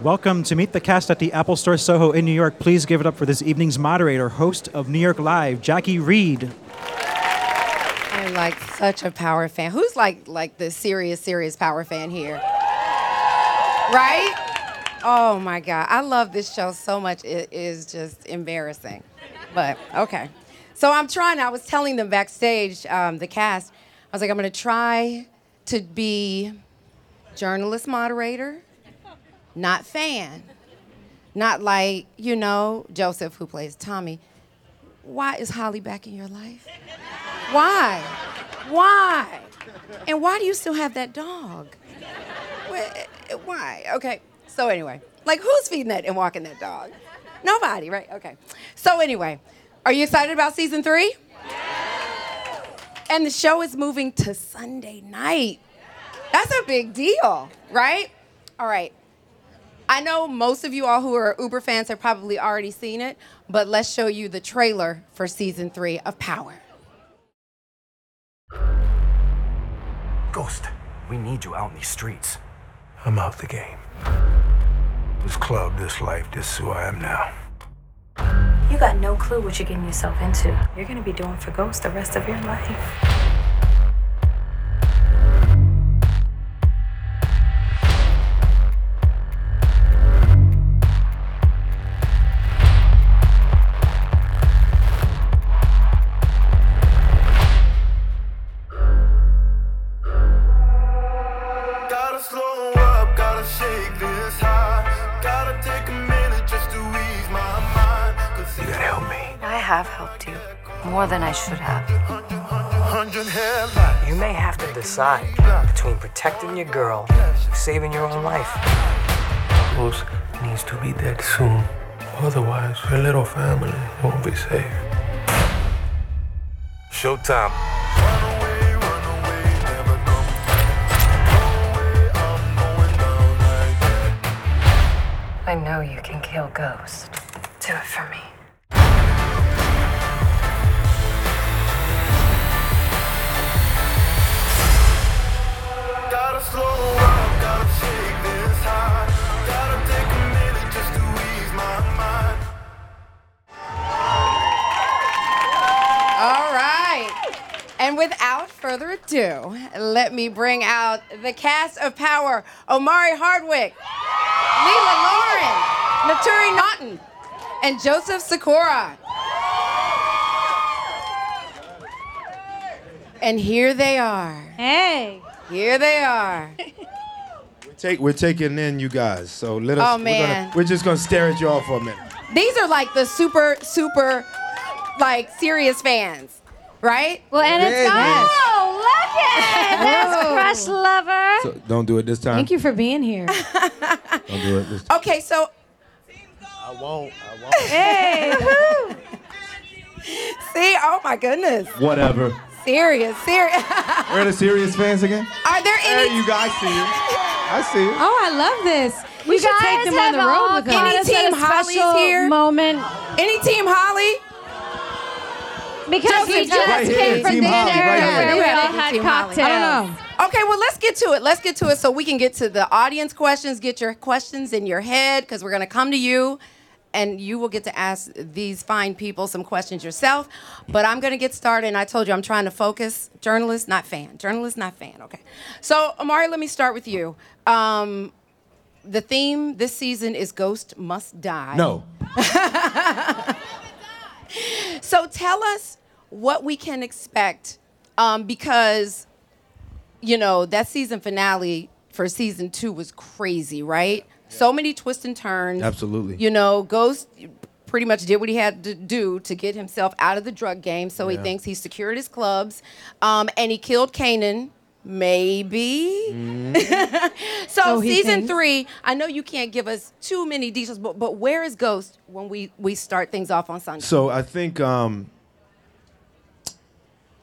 Welcome to Meet the Cast at the Apple Store Soho in New York. Please give it up for this evening's moderator, host of New York Live, Jackie Reid. I'm like such a Power fan. Who's like like the serious, serious Power fan here? Right? Oh my God. I love this show so much. It is just embarrassing. But okay. So I'm trying, I was telling them backstage, um, the cast, I was like, I'm gonna try to be journalist moderator, not fan. Not like, you know, Joseph, who plays Tommy. Why is Holly back in your life? Why? Why? And why do you still have that dog? Eh, why? Okay. So anyway, like who's feeding that and walking that dog? Nobody, right? Okay. So anyway, are you excited about season three? And the show is moving to Sunday night. That's a big deal, right? All right. I know most of you all who are Uber fans have probably already seen it, but let's show you the trailer for season three of Power. Ghost, we need you out in these streets. I'm out the game. This club, this life, this is who I am now. You got no clue what you're getting yourself into. You're gonna be doing for Ghost the rest of your life. Gotta shake this high. Gotta take a minute just to ease my mind. You gotta help me. I have helped you more than I should have. You may have to decide between protecting your girl or saving your own life. Ghost needs to be dead soon. Otherwise, your little family won't be safe. Showtime. I know you can kill ghosts. Do it for me. And without further ado, let me bring out the cast of Power Omari Hardwick, Lela Loren, Naturi Naughton, and Joseph Sikora. And here they are. Hey. Here they are. Take, we're taking in you guys, so let us. Oh, We're, man. gonna, we're just gonna stare at y'all for a minute. These are like the super, super, like serious fans, right? Well, and it's Yeah, oh, look at it. That's. Crush Lover. So don't do it this time. Thank you for being here. Don't do it this time. Okay, so I won't. I won't. hey. see, oh my goodness, Whatever. serious, serious. Where are the serious fans again? Are there Hey, any you guys see it. I see it. Oh, I love this. We should take them on the road with us. Any team Holly's here? moment any team Holly? Because we just right here, came from Team dinner Holly, right and here. we all had Team Holly. cocktails. I don't know. Okay, well let's get to it. Let's get to it so we can get to the audience questions. Get your questions in your head because we're gonna come to you. And you will get to ask these fine people some questions yourself. But I'm going to get started. And I told you I'm trying to focus. Journalist, not fan. Journalist, not fan. Okay. So, Omari, let me start with you. Um, the theme this season is Ghost Must Die. No. So tell us what we can expect, um, because you know that season finale for season two was crazy, right? So many twists and turns. Absolutely. You know, Ghost pretty much did what he had to do to get himself out of the drug game. So he thinks he secured his clubs, um, and he killed Kanan. Maybe. so So season thinks. three, I know you can't give us too many details, but but where is Ghost when we we start things off on Sunday? So I think um,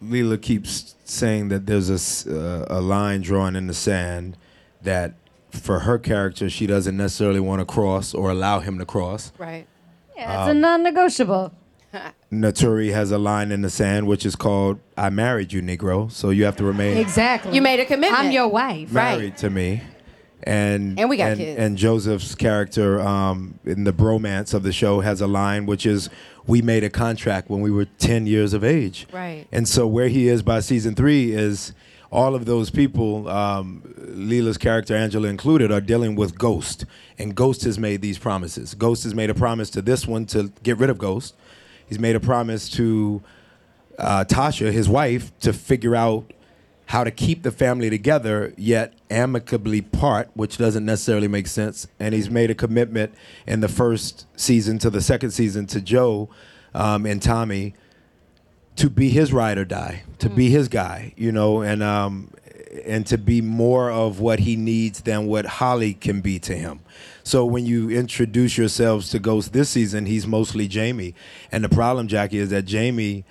Lela keeps saying that there's a, s- uh, a line drawn in the sand that for her character she doesn't necessarily want to cross or allow him to cross. right. Yeah, it's a non-negotiable. Naturi has a line in the sand which is called "I married you, Negro," so you have to remain Exactly. You made a commitment. I'm your wife. Right. married to me. And And we got and, kids. and Joseph's character um, in the bromance of the show has a line which is, "We made a contract when we were ten years of age." Right. And so where he is by season three is all of those people, um, Lela's character Angela included, are dealing with Ghost, and Ghost has made these promises. Ghost has made a promise to this one to get rid of Ghost. He's made a promise to uh, Tasha, his wife, to figure out how to keep the family together yet amicably part, which doesn't necessarily make sense. And he's made a commitment in the first season to the second season to Joe um, and Tommy to be his ride or die, to be his guy, you know, and um, and to be more of what he needs than what Holly can be to him. So when you introduce yourselves to Ghost this season, he's mostly Jamie, and the problem, Jackie, is that Jamie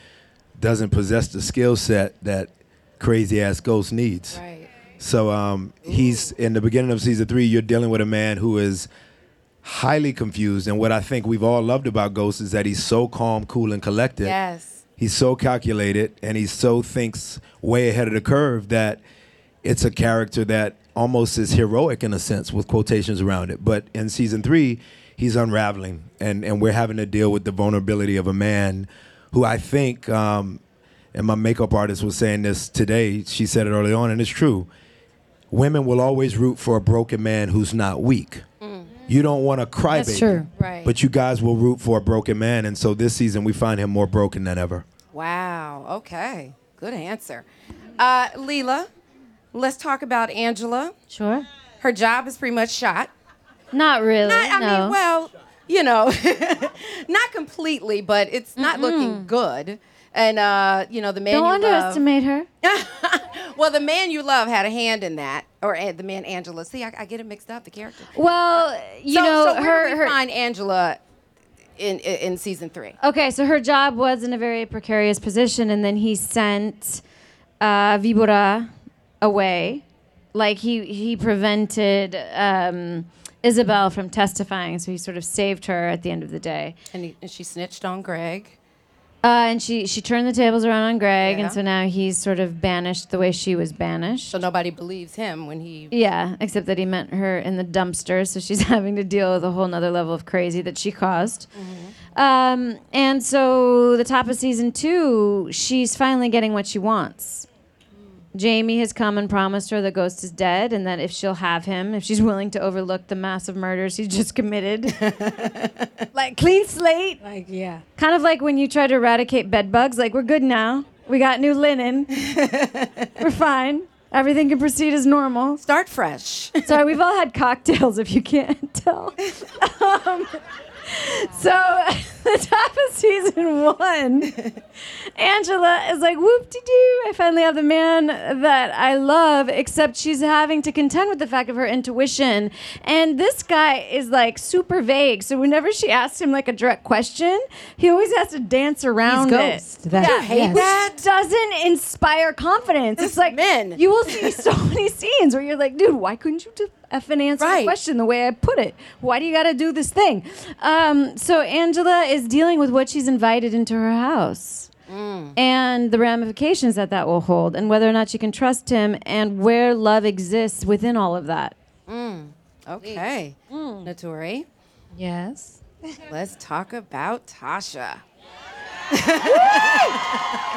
doesn't possess the skill set that crazy ass Ghost needs. Right. So um, he's in the beginning of season three. You're dealing with a man who is highly confused, and what I think we've all loved about Ghost is that he's so calm, cool, and collected. Yes. He's so calculated, and he so thinks way ahead of the curve that it's a character that almost is heroic in a sense, with quotations around it. But in season three, he's unraveling, and and we're having to deal with the vulnerability of a man who I think. Um, and my makeup artist was saying this today. She said it early on, and it's true. Women will always root for a broken man who's not weak. You don't want a crybaby, That's true. Right. but you guys will root for a broken man. And so this season, we find him more broken than ever. Wow. Okay. Good answer. Uh, Lela, let's talk about Angela. Sure. Her job is pretty much shot. Not really. Not, I no. mean, well, you know, not completely, but it's not looking good. And uh, you know, the man Don't you underestimate her. Well, the man you love had a hand in that, or uh, the man Angela. See, I, I get it mixed up. The character. Well, you so, know, so her, we her find Angela in, in in season three? Okay, so her job was in a very precarious position, and then he sent uh, Vibora away. Like he he prevented um, Isabel from testifying, so he sort of saved her at the end of the day. And, he, and she snitched on Greg. Uh, and she she turned the tables around on Greg, Yeah. and so now he's sort of banished the way she was banished. So nobody believes him when he. Yeah, except that he met her in the dumpster, so she's having to deal with a whole nother level of crazy that she caused. Um, and so the top of season two, she's finally getting what she wants. Jamie has come and promised her the ghost is dead, and that if she'll have him, if she's willing to overlook the massive murders he's just committed, like clean slate, Like, yeah. kind of like when you try to eradicate bed bugs. Like we're good now, we got new linen, we're fine, everything can proceed as normal. Start fresh. Sorry, we've all had cocktails if you can't tell. Um, so, the top of season one, Angela is like, whoop de doo. I finally have the man that I love, except she's having to contend with the fact of her intuition. And this guy is like super vague. So, whenever she asks him like a direct question, he always has to dance around Ghost. it. That- hate yes. that. Doesn't inspire confidence. This it's like men. you will see so many scenes where you're like, dude, why couldn't you just effing answer Right. the question the way I put it? Why do you got to do this thing? Um, so Angela is dealing with what she's invited into her house. Mm. And the ramifications that that will hold, and whether or not she can trust him, and where love exists within all of that. Mm. Okay. Mm. Naturi, Yes. let's talk about Tasha.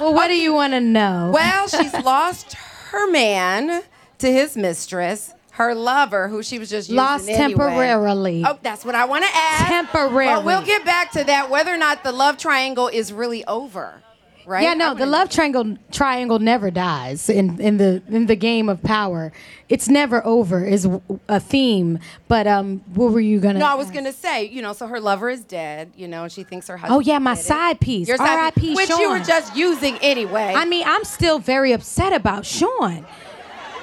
Well, what do you want to know? Well, she's lost her man to his mistress, her lover, who she was just using Lost anyway. temporarily. Oh, that's what I want to ask. Temporarily. But we'll get back to that. Whether or not the love triangle is really over, right? Yeah, no, the love triangle triangle never dies in, in the in the game of power. It's never over is a theme. But um, what were you gonna? No, I was gonna say, you know, so her lover is dead, you know, and she thinks her husband. Oh yeah, my did it. side piece. Your side R.I.P. piece, which Sean. you were just using anyway. I mean, I'm still very upset about Sean.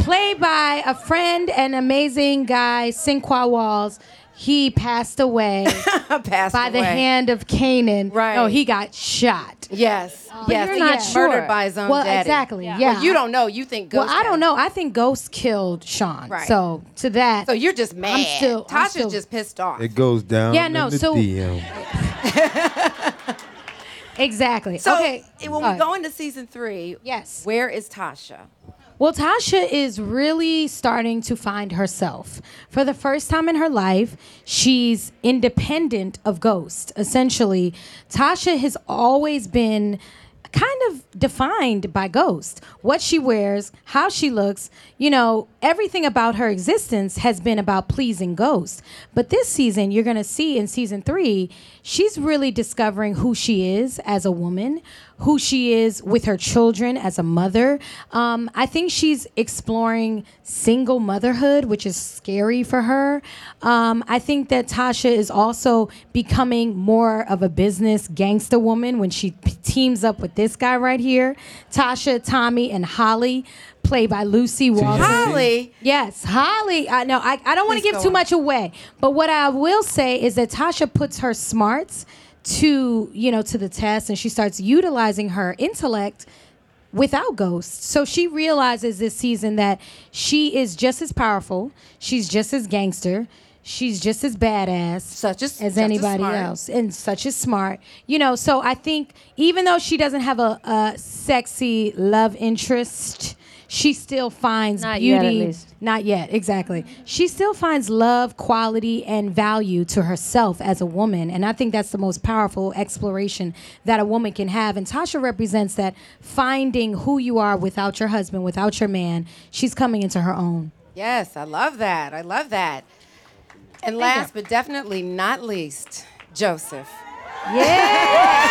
Played by a friend and amazing guy, Sinqua Walls. He passed away passed by the hand of Kanan. Right. Oh, he got shot. Yes, But yes, you're he not got sure. murdered by his own Well, daddy. exactly, yeah. Well, you don't know. You think Ghost. well, I don't know. I think Ghost killed Sean. Right. So to that. So you're just mad. still- I'm Tasha's still- just pissed off. It goes down. Yeah, in no, the so- DM. exactly. So okay. when Uh, we go into season three, Yes. where is Tasha? Well, Tasha is really starting to find herself. For the first time in her life, she's independent of Ghost. Essentially, Tasha has always been kind of defined by Ghost. What she wears, how she looks, you know, everything about her existence has been about pleasing Ghost. But this season, you're going to see in season three, she's really discovering who she is as a woman, who she is with her children as a mother. Um, I think she's exploring single motherhood, which is scary for her. Um, I think that Tasha is also becoming more of a business gangster woman when she p- teams up with this guy right here. Tasha, Tommy, and Holly, played by Lucy Walters. Holly? Yes, Holly. I know. I, I don't want to give too on. much away, but what I will say is that Tasha puts her smarts to you know to the test, and she starts utilizing her intellect without ghosts. So she realizes this season that she is just as powerful. She's just as gangster. She's just as badass Such as- as just as anybody smart. else, and such as smart. You know, so I think even though she doesn't have a, a sexy love interest, she still finds Not yet, beauty. at least. Not yet, exactly. She still finds love, quality, and value to herself as a woman. And I think that's the most powerful exploration that a woman can have. And Tasha represents that finding who you are without your husband, without your man. She's coming into her own. Yes, I love that. I love that. And last but definitely not least, Joseph. Yeah!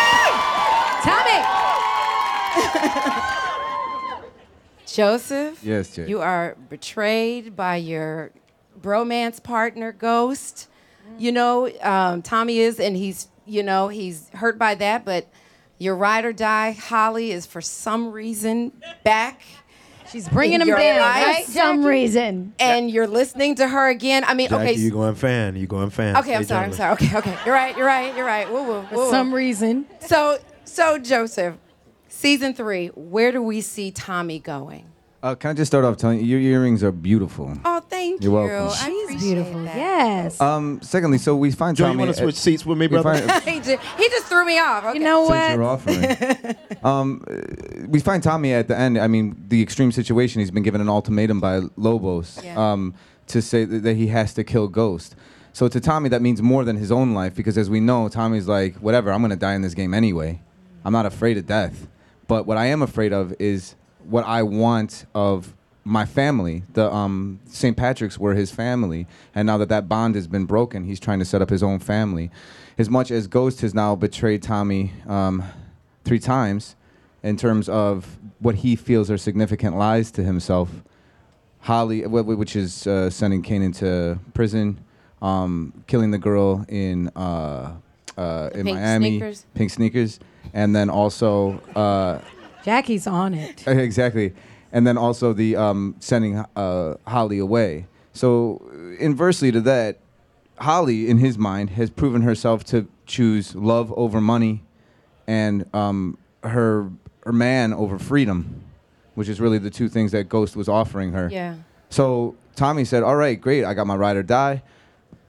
Tommy! Joseph. Yes, Jay. You are betrayed by your bromance partner, Ghost. You know, um, Tommy is, and he's, you know, he's hurt by that, but your ride or die, Holly, is for some reason back. She's bringing in him your down, life, right? Some reason. And you're listening to her again. I mean, Jackie, okay. you going fan? You're going fan? Okay, I'm Stay sorry. I'm sorry. Okay, okay. You're right. You're right. You're right. Woo woo. woo, For woo. some reason. So, so Joseph, season three. Where do we see Tommy going? Uh, can I just start off telling you, your earrings are beautiful. Oh, thank You're you. welcome. I She's appreciate beautiful. that. Yes. Um, secondly, so we find Joe, you Tommy. wanna at- switch seats with me, brother? find- he, just, he just threw me off. Okay. you know since you're what? offering. um, uh, we find Tommy at the end. I mean, the extreme situation. He's been given an ultimatum by Lobos Yeah. um, to say that, that he has to kill Ghost. So to Tommy, that means more than his own life because, as we know, Tommy's like, whatever. I'm gonna die in this game anyway. I'm not afraid of death. But what I am afraid of is what I want of my family. The um, St. Patrick's were his family, and now that that bond has been broken, he's trying to set up his own family. As much as Ghost has now betrayed Tommy um, three times, in terms of what he feels are significant lies to himself. Holly, wh- wh- which is uh, sending Kanan into prison, um, killing the girl in uh, uh, in Miami, sneakers. pink sneakers, and then also uh, Jackie's on it. exactly, and then also the um, sending uh, Holly away. So inversely to that, Holly, in his mind, has proven herself to choose love over money, and um, her her man over freedom, which is really the two things that Ghost was offering her. Yeah. So Tommy said, "All right, great. I got my ride or die,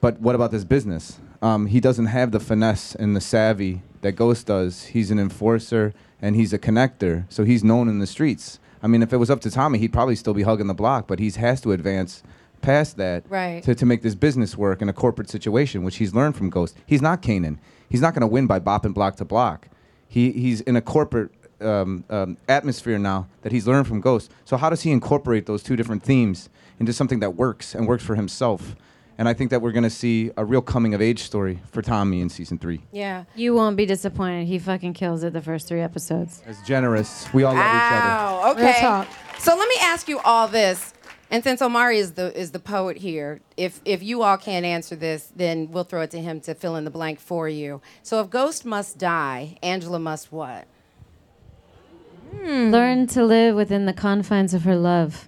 but what about this business? Um, he doesn't have the finesse and the savvy that Ghost does. He's an enforcer and he's a connector, so he's known in the streets. I mean, if it was up to Tommy, he'd probably still be hugging the block, but he has to advance past that Right. to, to make this business work in a corporate situation, which he's learned from Ghost. He's not Kanan. He's not going to win by bopping block to block. He, he's in a corporate um, um, atmosphere now that he's learned from Ghost. So how does he incorporate those two different themes into something that works and works for himself? And I think that we're going to see a real coming of age story for Tommy in season three. Yeah. You won't be disappointed. He fucking kills it the first three episodes. As generous, we all love each other. Wow. Real Okay. talk. So let me ask you all this. And since Omari is the is the poet here, if if you all can't answer this, then we'll throw it to him to fill in the blank for you. So if Ghost must die, Angela must what? Learn to live within the confines of her love.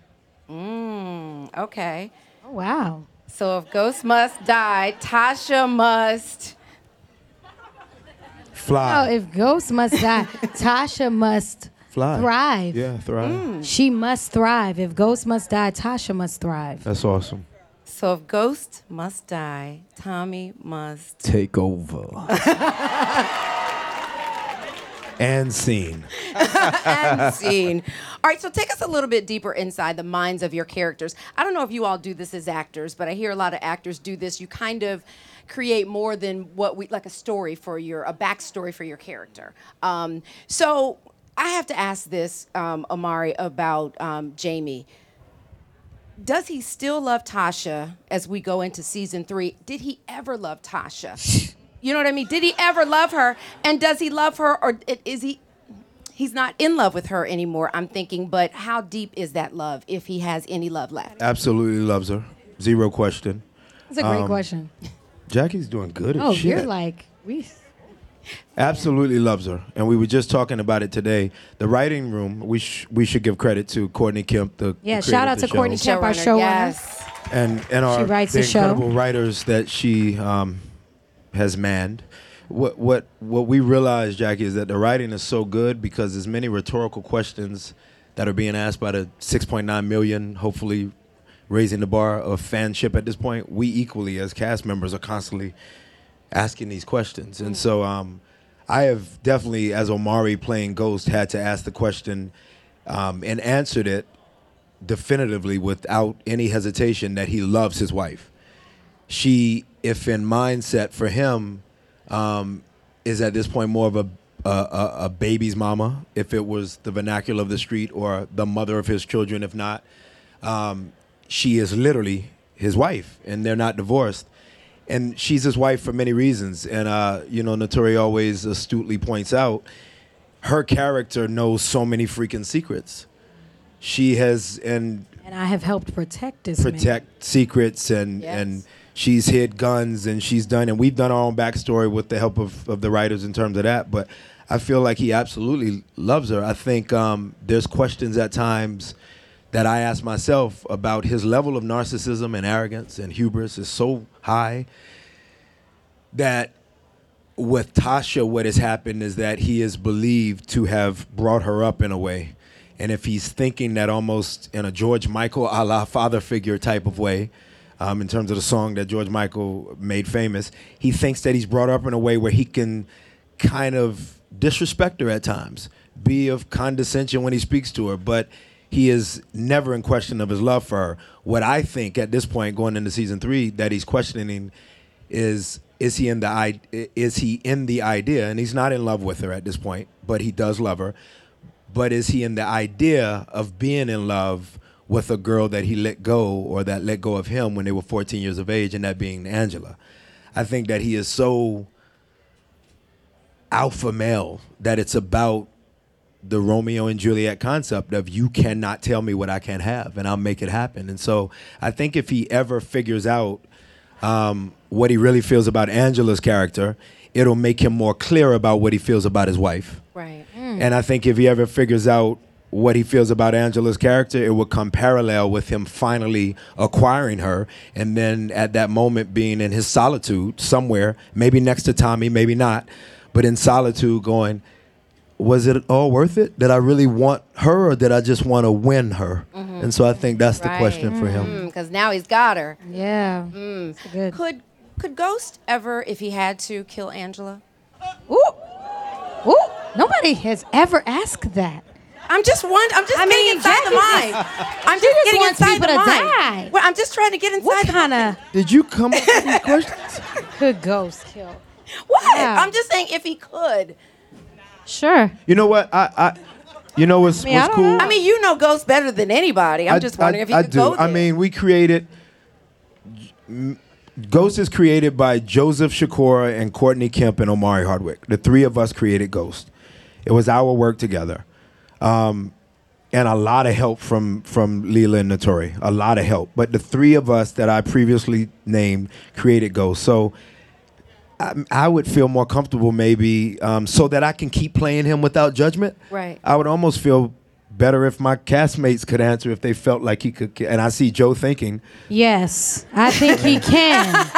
Mm, okay. Oh, wow. So if Ghost must die, Tasha must. Fly. Oh, if Ghost must die, Tasha must Fly. thrive. Yeah, thrive. Mm. She must thrive. If Ghost must die, Tasha must thrive. That's awesome. So if Ghost must die, Tommy must. Take over. And scene. and scene. All right, so take us a little bit deeper inside the minds of your characters. I don't know if you all do this as actors, but I hear a lot of actors do this. You kind of create more than what we like a story for your a backstory for your character. Um, so I have to ask this, um, Omari, about um, Jamie. Does he still love Tasha as we go into season three? Did he ever love Tasha? You know what I mean? Did he ever love her? And does he love her, or is he? He's not in love with her anymore. I'm thinking, but how deep is that love if he has any love left? Absolutely loves her. Zero question. That's a great Um, question. Jackie's doing good at Oh, shit. you're like we. Absolutely loves her, and we were just talking about it today. The writing room, we sh- we should give credit to Courtney Kemp, the Yeah, the shout out of to the Courtney. Kemp, our Showrunner, showrunner. yes. and and our She writes the the show. incredible writers that she um, has manned. What what what we realize, Jackie, is that the writing is so good because there's many rhetorical questions that are being asked by the 6.9 million, hopefully raising the bar of fanship at this point. We equally, as cast members, are constantly asking these questions, and so um, I have definitely, as Omari playing Ghost, had to ask the question um, and answered it definitively without any hesitation that he loves his wife. She, if in mindset for him, um, is at this point more of a, a, a, a baby's mama, if it was the vernacular of the street, or the mother of his children, if not. Um, she is literally his wife, and they're not divorced. And she's his wife for many reasons. And, uh, you know, Naturi always astutely points out her character knows so many freaking secrets. She has, and And I have helped protect this man. protect secrets and and she's hid guns and she's done and we've done our own backstory with the help of, of the writers in terms of that but i feel like he absolutely loves her. I think um, there's questions at times that i ask myself about his level of narcissism and arrogance and hubris is so high that with tasha what has happened is that he is believed to have brought her up in a way. And if he's thinking that almost in a George Michael a la father figure type of way, um, in terms of the song that George Michael made famous, he thinks that he's brought up in a way where he can kind of disrespect her at times, be of condescension when he speaks to her, but he is never in question of his love for her. What I think at this point, going into season three, that he's questioning is is he in the is he in the idea, and he's not in love with her at this point, but he does love her but is he in the idea of being in love with a girl that he let go or that let go of him when they were 14 years of age and that being Angela? I think that he is so alpha male that it's about the Romeo and Juliet concept of you cannot tell me what I can't have and I'll make it happen. And so I think if he ever figures out um, what he really feels about Angela's character, it'll make him more clear about what he feels about his wife. Right. And I think if he ever figures out what he feels about Angela's character, it would come parallel with him finally acquiring her. And then at that moment, being in his solitude somewhere, maybe next to Tommy, maybe not, but in solitude, going, was it all worth it? Did I really want her or did I just want to win her? And so I think that's the question for him. Because now he's got her. Yeah. Mm. Good. Could could Ghost ever, if he had to, kill Angela? Ooh. Ooh. Nobody has ever asked that. I'm just one. I'm just I getting mean, inside the mind. just- I'm she just just getting wants inside people the to mind. die. Well, I'm just trying to get inside. What kind of Did you come up with these questions? could ghost kill? What? Yeah. I'm just saying if he could. Sure. You know what? I, I you know what's, I mean, what's don't cool? know. I mean, you know ghosts better than anybody. I'm I- just wondering I, if you I could do. go there. I mean, we created. m- Ghost is created by Joseph Sikora and Courtney Kemp and Omari Hardwick. The three of us created Ghost. It was our work together, um, and a lot of help from from Lela and Naturi. A lot of help, but the three of us that I previously named created Ghost. So. I, I would feel more comfortable maybe um, so that I can keep playing him without judgment. Right. I would almost feel better if my castmates could answer if they felt like he could. And I see Joe thinking, Yes, I think he can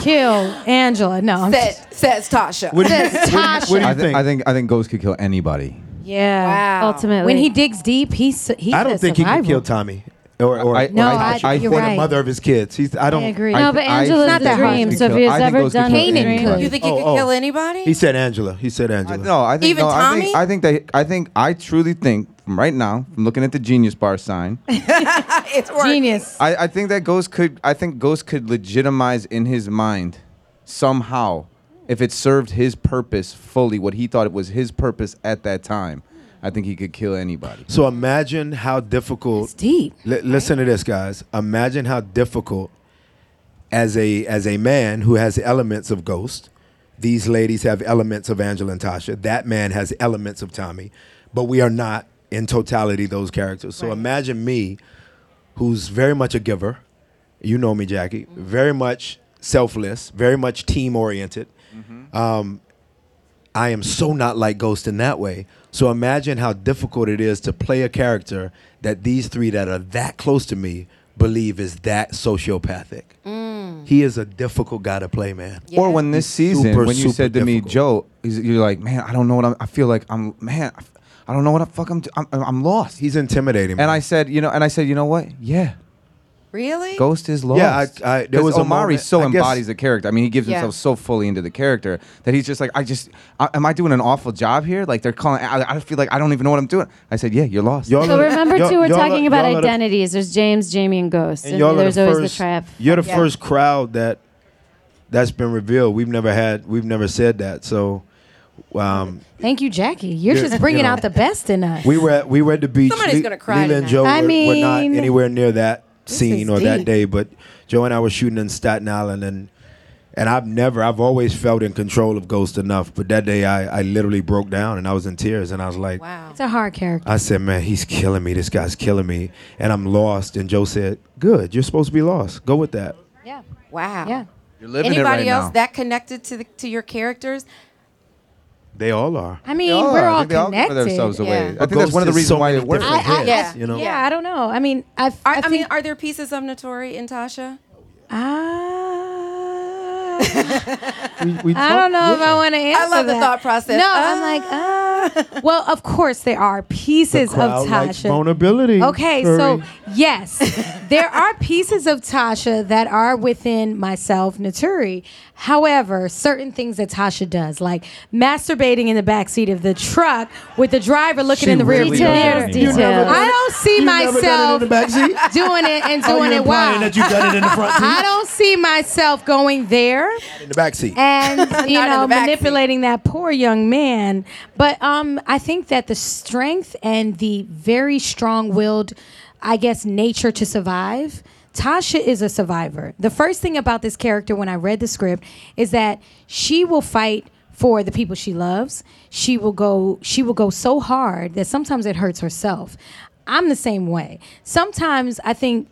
kill Angela. No, I'm Says, says Tasha. What do you- Says Tasha. what do you I, thi- think? I think I think Ghost could kill anybody. Yeah. Wow. Ultimately. When he digs deep, he's he I don't says think he could survival. kill Tommy. Or, or, I- or No, Tasha, I- you're or right. the mother of his kids. He's, I don't. agree. No, but I Angela's not the that Ghost dream. So if kill- he has I think ever Ghost could done kill a dream, anybody. You think he Oh, could oh. kill anybody? He said Angela. He said Angela. No, I think Even no, I think Tommy? I think that I think I truly think from right now, from looking at the genius bar sign, it's working. Genius. I, I think that Ghost could I think Ghost could legitimize in his mind somehow if it served his purpose fully, what he thought it was his purpose at that time. I think he could kill anybody. So imagine how difficult. It's deep. Li- listen to this, guys. Imagine how difficult, as a as a man who has elements of Ghost, these ladies have elements of Angela and Tasha. That man has elements of Tommy, but we are not in totality those characters. So imagine me, who's very much a giver. You know me, Jackie. Mm-hmm. Very much selfless. Very much team oriented. Um, I am so not like Ghost in that way. So imagine how difficult it is to play a character that these three that are that close to me believe is that sociopathic. He is a difficult guy to play, man. Or when this season, super, when you said to me. Joe, you're like, man, I don't know what I'm. I feel like I'm, man, I don't know what the fuck I'm. I'm, I'm lost. He's intimidating. And man. I said, you know, and I said, you know what? Yeah, Really? Ghost is lost. Yeah, I- I- there was a Omari moment- so I guess- embodies the character. I mean, he gives Yeah. himself so fully into the character that he's just like, I just, I, am I doing an awful job here? Like they're calling, I, I feel like I don't even know what I'm doing. I said, yeah, you're lost. Y'all So are- remember y'all- too, we're y'all are- talking about y'all are the- identities. There's James, Jamie, and Ghost, and and, y'all are there's the always first, the trap. You're the Yeah. first crowd that that's been revealed. We've never had. We've never said that. So. Um, Thank you, Jackie. You're Yeah, just you bringing know. out the best in us. We were at we were at the beach. Somebody's gonna cry Lela and tonight. Joe I were, were not mean, anywhere near that this scene is or that day, but Joe and I were shooting in Staten Island, and and I've never, I've always felt in control of Ghost enough, but that day I, I literally broke down and I was in tears, and I was like, Wow. It's a hard character. I said, man, he's killing me. This guy's killing me, and I'm lost. And Joe said, good, you're supposed to be lost. Go with that. Yeah. Wow. Yeah. You're living Anybody it right else now. that connected to the, to your characters? They all are. I mean, all we're are. I all think they all connected. themselves away. Yeah. I think that's one of the reasons so why many it works. different I- I- heads, Yeah. you know. Yeah, I don't know. I mean, I, Are, I, I, mean, are there pieces of Naturi in Tasha? Ah. We, we I don't know if I want to answer I love the thought process. No, Ah. I'm like, ah. Well, of course there are The pieces of crowd likes Tasha. vulnerability. Okay, Curry. so yes, there are pieces of Tasha that are within myself, Naturi. However, certain things that Tasha does, like masturbating in the backseat of the truck with the driver looking She in the rear really view does mirror. that. You never Details. done I don't see You never it myself in the backseat? doing it and Are doing you it implying wild. that you've done it in the front seat? I don't see myself going there in the back seat. and you know manipulating that poor young man. But um, I think that the strength and the very strong-willed, I guess, nature to survive. Tasha is a survivor. The first thing about this character when I read the script is that she will fight for the people she loves. She will go she will go so hard that sometimes it hurts herself. I'm the same way. Sometimes I think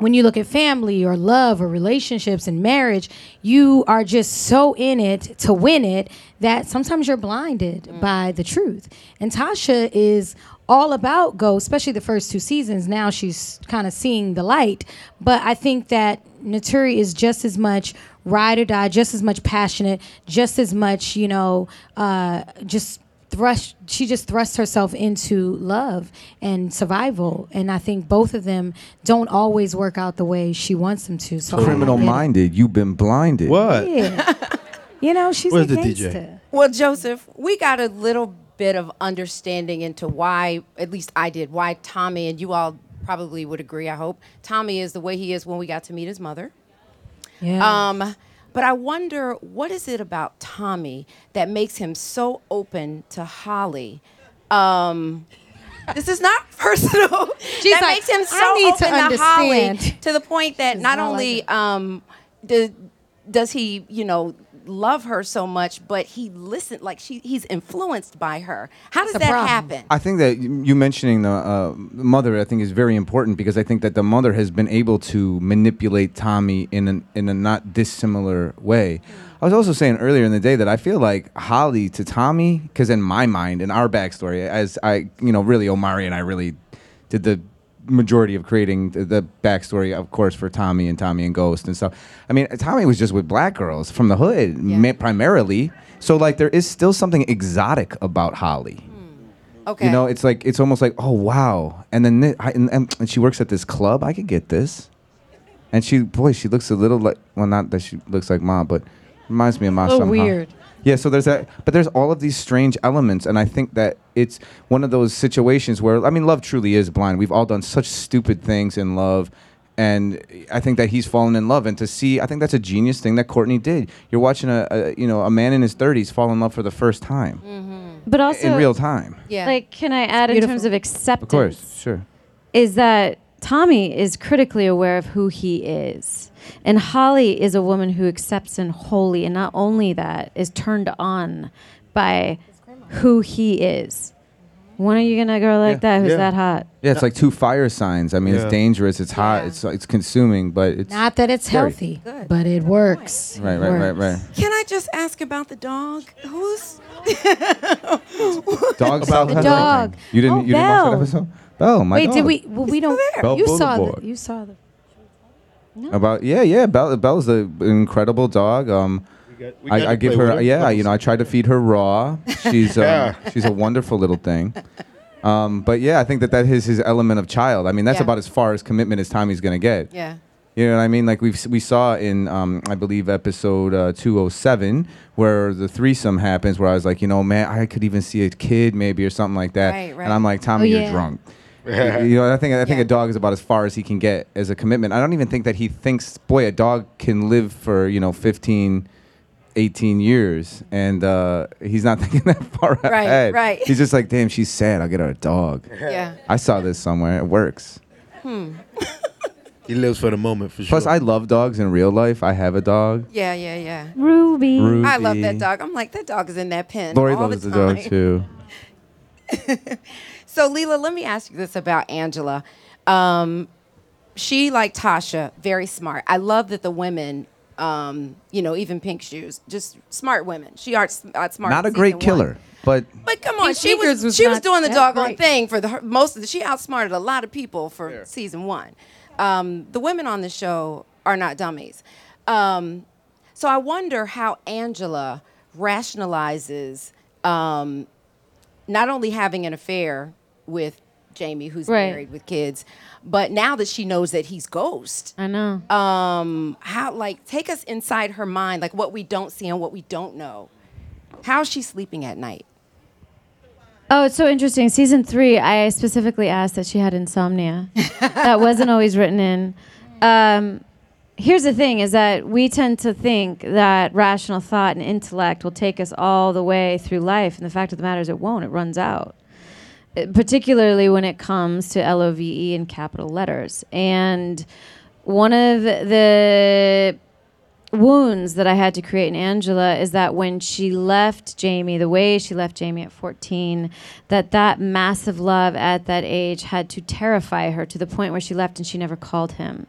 when you look at family or love or relationships and marriage, you are just so in it to win it that sometimes you're blinded by the truth. And Tasha is all about go, especially the first two seasons. Now she's kind of seeing the light. But I think that Naturi is just as much ride or die, just as much passionate, just as much, you know, uh, just thrust she just thrusts herself into love and survival and i think both of them don't always work out the way she wants them to so criminal minded You've been blinded. What? yeah you know she's Where's a the DJ? gangster. Well, Joseph, we got a little bit of understanding into why, at least I did, why Tommy, and you all probably would agree, I hope, Tommy is the way he is when we got to meet his mother. yeah Um, but I wonder, what is it about Tommy that makes him so open to Holly? Um, this is not personal. She's that like, makes him so need to open to, Holly to the point that not not like only um, do, does he, you know, love her so much, but he listened like she he's influenced by her. How does That's that happen? I think that you you mentioning the uh, mother, I think, is very important because I think that the mother has been able to manipulate Tommy in an, in a not dissimilar way. I was also saying earlier in the day that I feel like Holly to Tommy, because in my mind, in our backstory, as I, you know, really Omari and I really did the majority of creating the, the backstory, of course, for Tommy and Tommy and Ghost and stuff. I mean, Tommy was just with black girls from the hood, ma- primarily. So like, there is still something exotic about Holly. Hmm. Okay. You know, it's like it's almost like oh wow, and then I, and, and, she works at this club. I could get this, and she boy she looks a little like well not that she looks like mom, but reminds me of mom. little somehow. weird. Yeah, so there's that, but there's all of these strange elements, and I think that it's one of those situations where I mean, love truly is blind. We've all done such stupid things in love, and I think that he's fallen in love, and to see, I think that's a genius thing that Courtney did. You're watching a, a you know a man in his 30s fall in love for the first time mm-hmm. But also in real time. Yeah. Like, can I add in terms of acceptance? Of course, sure. is that Tommy is critically aware of who he is. And Holly is a woman who accepts him wholly, and not only that, is turned on by who he is. When are you gonna go like Yeah. that? Who's Yeah. that hot? Yeah, it's like two fire signs. I mean, Yeah. it's dangerous, it's hot, Yeah. it's it's consuming, but it's Not that it's Scary. healthy, Good. but it works. right, right, right, works. right. Can I just ask about the dog? Who's Dog About the the dog. You didn't Oh, you didn't watch that episode? Belle, my Wait, dog. did we? Well, we don't. there. Belle you saw the. You saw the. About yeah, yeah. Belle, Belle's an incredible dog. Um, We got I, I give play her with yeah. You know, I try to feed her raw. She's um, Yeah. she's a wonderful little thing. Um, but yeah, I think that that is his element of child. I mean, that's Yeah. about as far as commitment as Tommy's gonna get. yeah. You know what I mean? Like we we saw in um, I believe episode uh, 207 where the threesome happens, where I was like, you know, man, I could even see a kid maybe or something like that, Right, right. and I'm like, Tommy, Oh, you're yeah. drunk. you know, I think I think Yeah. a dog is about as far as he can get as a commitment. I don't even think that he thinks, boy, a dog can live for you know 15, 18 years, and uh, he's not thinking that far Right, ahead. right. right. He's just like, damn, she's sad. I'll get her a dog. Yeah. I saw this somewhere. It works. He lives for the moment for sure. Plus, I love dogs in real life. I have a dog. Yeah, yeah, yeah. Ruby. Ruby. I love that dog. I'm like, that dog is in that pen. Lori all loves the, the, dog too. So, Lela, let me ask you this about Angela. Um, she, like Tasha, very smart. I love that the women, um, you know, even Pink Shoes, just smart women. She art, outsmarted Not a season great one. killer, but But come on, she was, was she was doing the doggone great. thing for the her- most of the. She outsmarted a lot of people for season one. Um, the women on the show are not dummies. Um, so I wonder how Angela rationalizes um, not only having an affair with Jamie, who's Right. married with kids, but now that she knows that he's Ghost, I know. um, how like take us inside her mind, like what we don't see and what we don't know. How's she sleeping at night? Oh, it's so interesting. Season three, I specifically asked that she had insomnia. that wasn't always written in. Um, here's the thing: is that we tend to think that rational thought and intellect will take us all the way through life, and the fact of the matter is, it won't. It runs out. Particularly when it comes to L O V E in capital letters, and one of the wounds that I had to create in Angela is that when she left Jamie, the way she left Jamie at 14, that that massive love at that age had to terrify her to the point where she left and she never called him.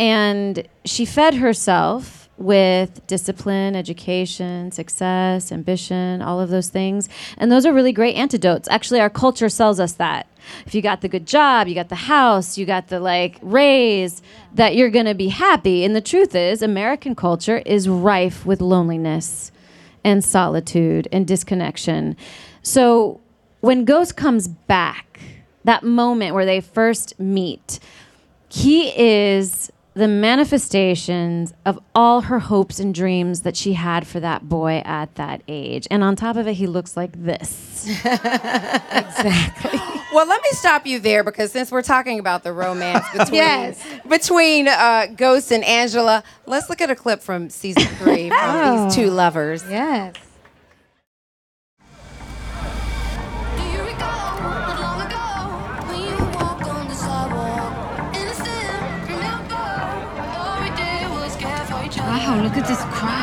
And she fed herself with discipline, education, success, ambition, all of those things. And those are really great antidotes. Actually, our culture sells us that. If you got the good job, you got the house, you got the like raise, that you're going to be happy. And the truth is, American culture is rife with loneliness and solitude and disconnection. So when Ghost comes back, that moment where they first meet, he is the manifestations of all her hopes and dreams that she had for that boy at that age. And on top of it, he looks like this. exactly. Well, let me stop you there because since we're talking about the romance between Yes. between uh, Ghost and Angela, let's look at a clip from season three from these two lovers. Yes. Wow, look at this crowd.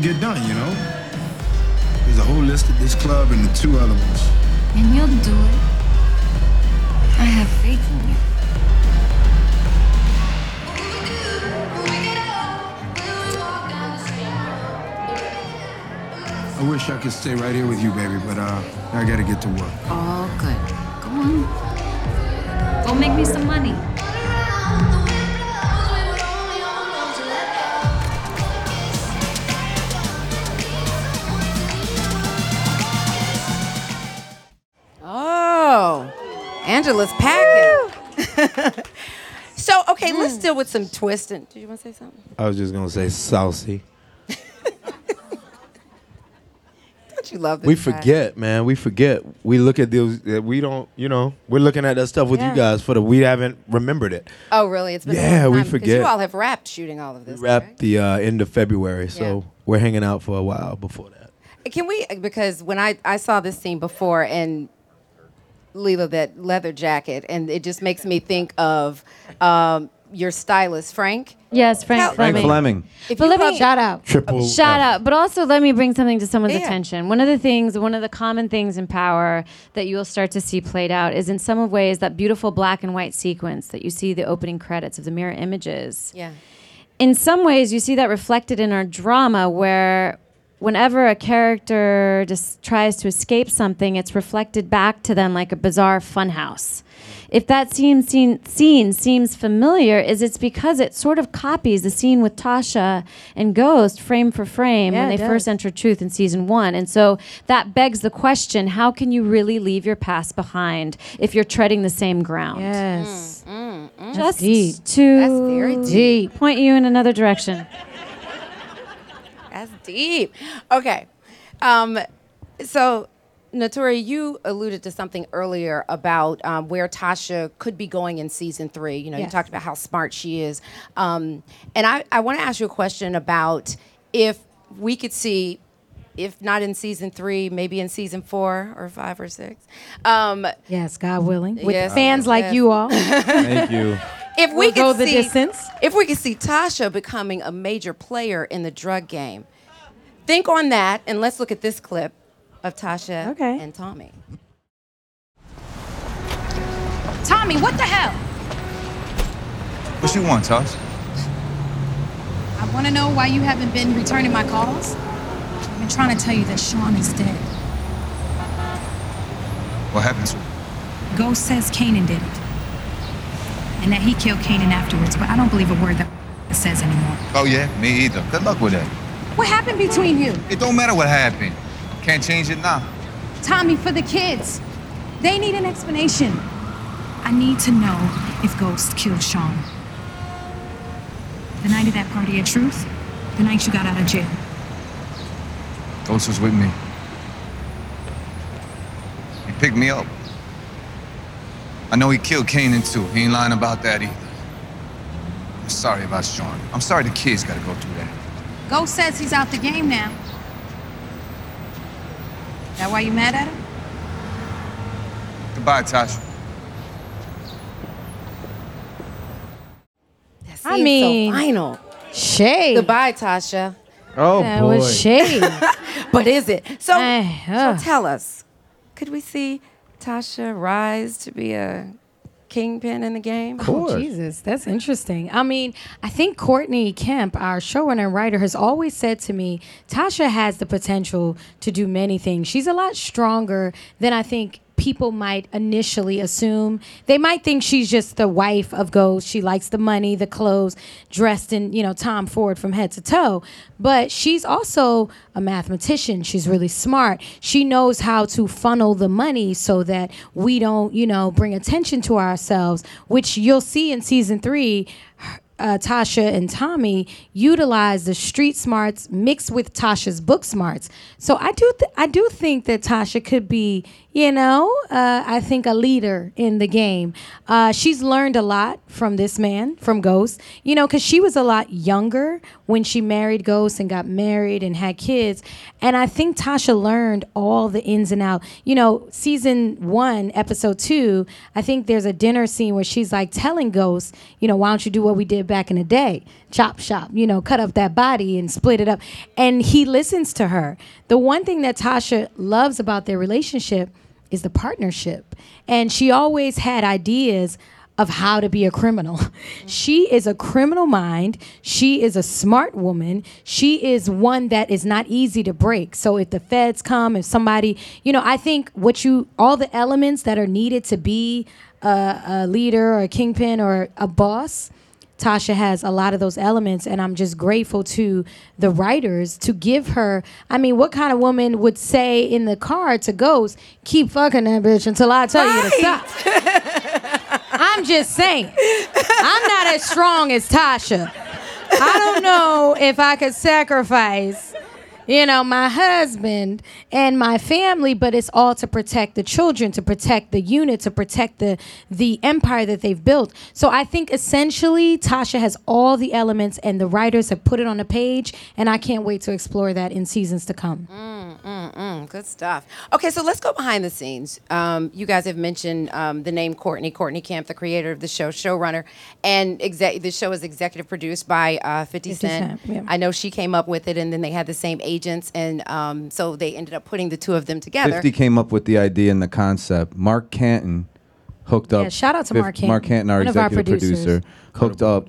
To get done, you know? There's a whole list at this club and the two other ones. And you'll do it. I have faith in you. I wish I could stay right here with you, baby, but uh, I gotta get to work. All good. Go on. Go make me some let's deal with some twisting. Did you want to say something? I was just gonna say saucy. Don't you love this? We guy? forget, man. We forget. We look at those. uh, We don't. You know, we're looking at that stuff with Yeah. you guys for the. We haven't remembered it. Oh, really? It's been a Yeah, long we time, 'cause forget. You all have wrapped shooting all of We this. wrapped the uh, end of February, so Yeah. we're hanging out for a while before that. Can we? Because when I I saw this scene before and Lela that leather jacket, and it just makes me think of um, your stylist Frank. Yes, Frank Tell- Fleming. Frank Fleming. If But you let me shout out. Triple Shout F. out. But also let me bring something to someone's Yeah. attention. One of the things, one of the common things in power that you will start to see played out is in some of ways that beautiful black and white sequence that you see the opening credits of the mirror images. Yeah. In some ways you see that reflected in our drama where whenever a character just tries to escape something, it's reflected back to them like a bizarre funhouse. If that scene, scene, scene seems familiar, is it's because it sort of copies the scene with Tasha and Ghost frame for frame Yeah, when it they first does. enter Truth in season one. And so that begs the question how can you really leave your past behind if you're treading the same ground? Yes. Mm, mm, mm. Just deep. to That's very deep. point you in another direction. That's deep. Okay. Um, so, Naturi, you alluded to something earlier about um, where Tasha could be going in season three. You know, you talked about how smart she is. Um, and I, I want to ask you a question about if we could see, if not in season three, maybe in season four or five or six. Um, Yes, God willing. With Yes, fans like yes. you all. Thank you. if we We'll could go the see, distance. If we could see Tasha becoming a major player in the drug game, think on that, and let's look at this clip of Tasha Okay. and Tommy. Tommy, what the hell? What you want, Tosh? I want to know why you haven't been returning my calls. I've been trying to tell you that Sean is dead. What happened to him? Ghost says Kanan did it. And that he killed Kanan afterwards, but I don't believe a word that says anymore. Oh, yeah? Me either. Good luck with that. What happened between you? It don't matter what happened. Can't change it now. Tommy, for the kids. They need an explanation. I need to know if Ghost killed Sean. The night of that party at Truth, the night you got out of jail. Ghost was with me. He picked me up. I know he killed Kanan too. He ain't lying about that either. I'm sorry about Sean. I'm sorry the kids gotta go through that. Ghost says he's out the game now. That why you mad at him? Goodbye, Tasha. That I seems mean- so final. Shade. Goodbye, Tasha. Oh that boy. was shade. But is it? So, so ugh. tell us, could we see Tasha rise to be a kingpin in the game? course. Oh, Jesus, that's interesting. I mean, I think Courtney Kemp, our showrunner and writer, has always said to me, Tasha has the potential to do many things. She's a lot stronger than I think people might initially assume. They might think she's just the wife of Ghost. She likes the money, the clothes, dressed in, you know, Tom Ford from head to toe. But she's also a mathematician. She's really smart. She knows how to funnel the money so that we don't, you know, bring attention to ourselves, which you'll see in season three. Uh, Tasha and Tommy utilize the street smarts mixed with Tasha's book smarts. So I do, th- I do think that Tasha could be, you know, uh, I think a leader in the game. Uh, she's learned a lot from this man, from Ghost, you know, because she was a lot younger when she married Ghost and got married and had kids. And I think Tasha learned all the ins and outs. You know, season one, episode two, I think there's a dinner scene where she's like telling Ghost, you know, why don't you do what we did back in the day. Chop shop, you know, cut up that body and split it up. And he listens to her. The one thing that Tasha loves about their relationship is the partnership. And she always had ideas of how to be a criminal. She is a criminal mind. She is a smart woman. She is one that is not easy to break. So if the feds come, if somebody, you know, I think what you, all the elements that are needed to be a, a leader or a kingpin or a boss, Tasha has a lot of those elements, and I'm just grateful to the writers to give her. I mean, what kind of woman would say in the car to Ghost, "Keep fucking that bitch until I tell you to stop"? I'm just saying, I'm not as strong as Tasha. I don't know if I could sacrifice, you know, my husband and my family, but it's all to protect the children, to protect the unit, to protect the the empire that they've built. So I think essentially Tasha has all the elements, and the writers have put it on a page, and I can't wait to explore that in seasons to come. Mm, mm, mm, good stuff. Okay, so let's go behind the scenes. Um, you guys have mentioned um, the name Courtney, Courtney Kemp, the creator of the show, showrunner, and exec- the show is executive produced by uh, 50, 50 Cent. Cent, yeah. I know she came up with it, and then they had the same agents, and um, so they ended up putting the two of them together. 50 came up with the idea and the concept. Mark Canton hooked up. Yeah, shout out to fif- Mark Canton, Mark Canton, our one of our executive producers. producer, hooked up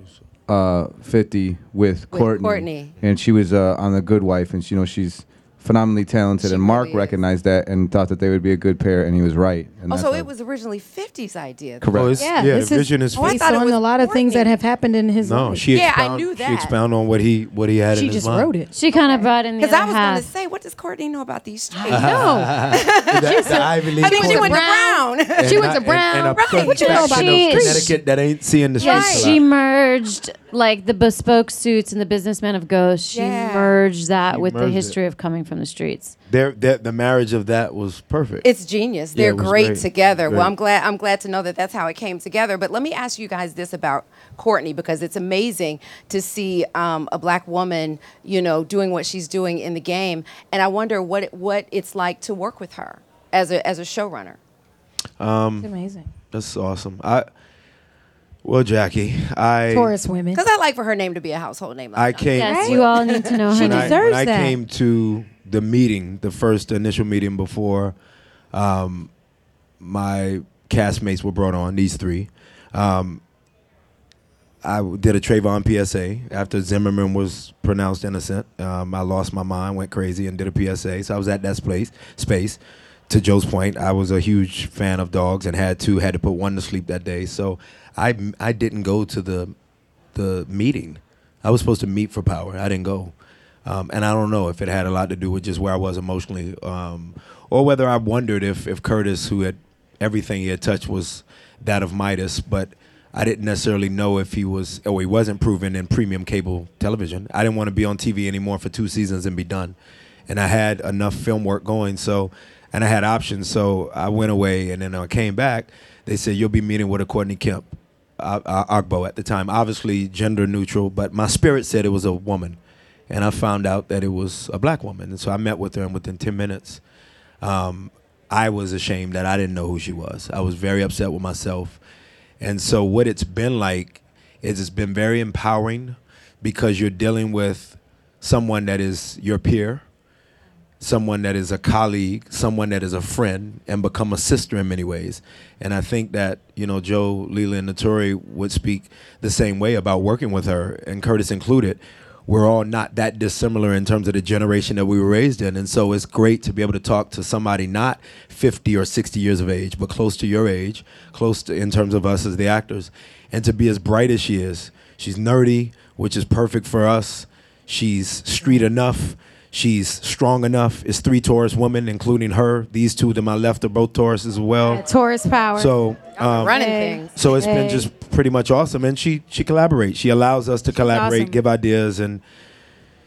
uh, 50 with, Courtney. Courtney. And she was uh, on The Good Wife, and she, you know she's phenomenally talented. and Mark recognized that and thought that they would be a good pair, and he was right. And Oh, that's so how- it was originally 50's idea. Correct. Oh, it's- Yeah, yeah, this the vision is Oh, I based thought it on was a lot of things that have happened in his No, life. she Yeah, I expound, knew She that. expound on what he what he had She in his just mind. wrote it. She kind of brought in the Because I was going to half. say, what does Courtney know about these streets? the, the Ivy League I think she went to Brown. And She went not- to Brown. And, and a Right. What you know faction about of those Connecticut that ain't seeing the Yeah, streets. a she merged like the bespoke suits and the businessmen of Ghost. She Yeah. merged that She with the merged it. history of coming from the streets. Their, their, the marriage of that was perfect. It's genius. Yeah, They're it was great, great. together. Well, Great. I'm glad. I'm glad to know that that's how it came together. But let me ask you guys this about Courtney because it's amazing to see um, a black woman, you know, doing what she's doing in the game, and I wonder what it, what it's like to work with her as a as a showrunner. Um, It's amazing. That's awesome. I well, Jackie, I Taurus women. Because I like for her name to be a household name. Like I that. came. Yes, you all need to know her. when name. I, deserves when I that. came to the meeting, the first initial meeting before um, my castmates were brought on, these three, um, I w- did a Trayvon PSA after Zimmerman was pronounced innocent. Um, I lost my mind, went crazy, and did a PSA. So I was at that place, space. To Joe's point, I was a huge fan of dogs and had two, had to put one to sleep that day. So I, I didn't go to the the meeting. I was supposed to meet for power. I didn't go. Um, and I don't know if it had a lot to do with just where I was emotionally, um, or whether I wondered if, if Curtis, who had everything he had touched was that of Midas, but I didn't necessarily know if he was or he wasn't proven in premium cable television. I didn't want to be on TV anymore for two seasons and be done. And I had enough film work going, so and I had options, so I went away. And then I came back. They said you'll be meeting with a Courtney Kemp, Agboh at the time, obviously gender neutral, but my spirit said it was a woman, and I found out that it was a black woman, and so I met with her, and within ten minutes, um, I was ashamed that I didn't know who she was. I was very upset with myself. And so what it's been like is it's been very empowering because you're dealing with someone that is your peer, someone that is a colleague, someone that is a friend, and become a sister in many ways. And I think that, you know, Joe, Lela, and Naturi would speak the same way about working with her, and Curtis included. We're all not that dissimilar in terms of the generation that we were raised in. And so it's great to be able to talk to somebody not 50 or 60 years of age, but close to your age, close to in terms of us as the actors, and to be as bright as she is. She's nerdy, which is perfect for us. She's street enough. She's strong enough. It's three Taurus women, including her. These two to my left are both Taurus as well. Taurus power. So um, running things. So it's been just pretty much awesome, and she she collaborates. She allows us to collaborate, awesome. give ideas, and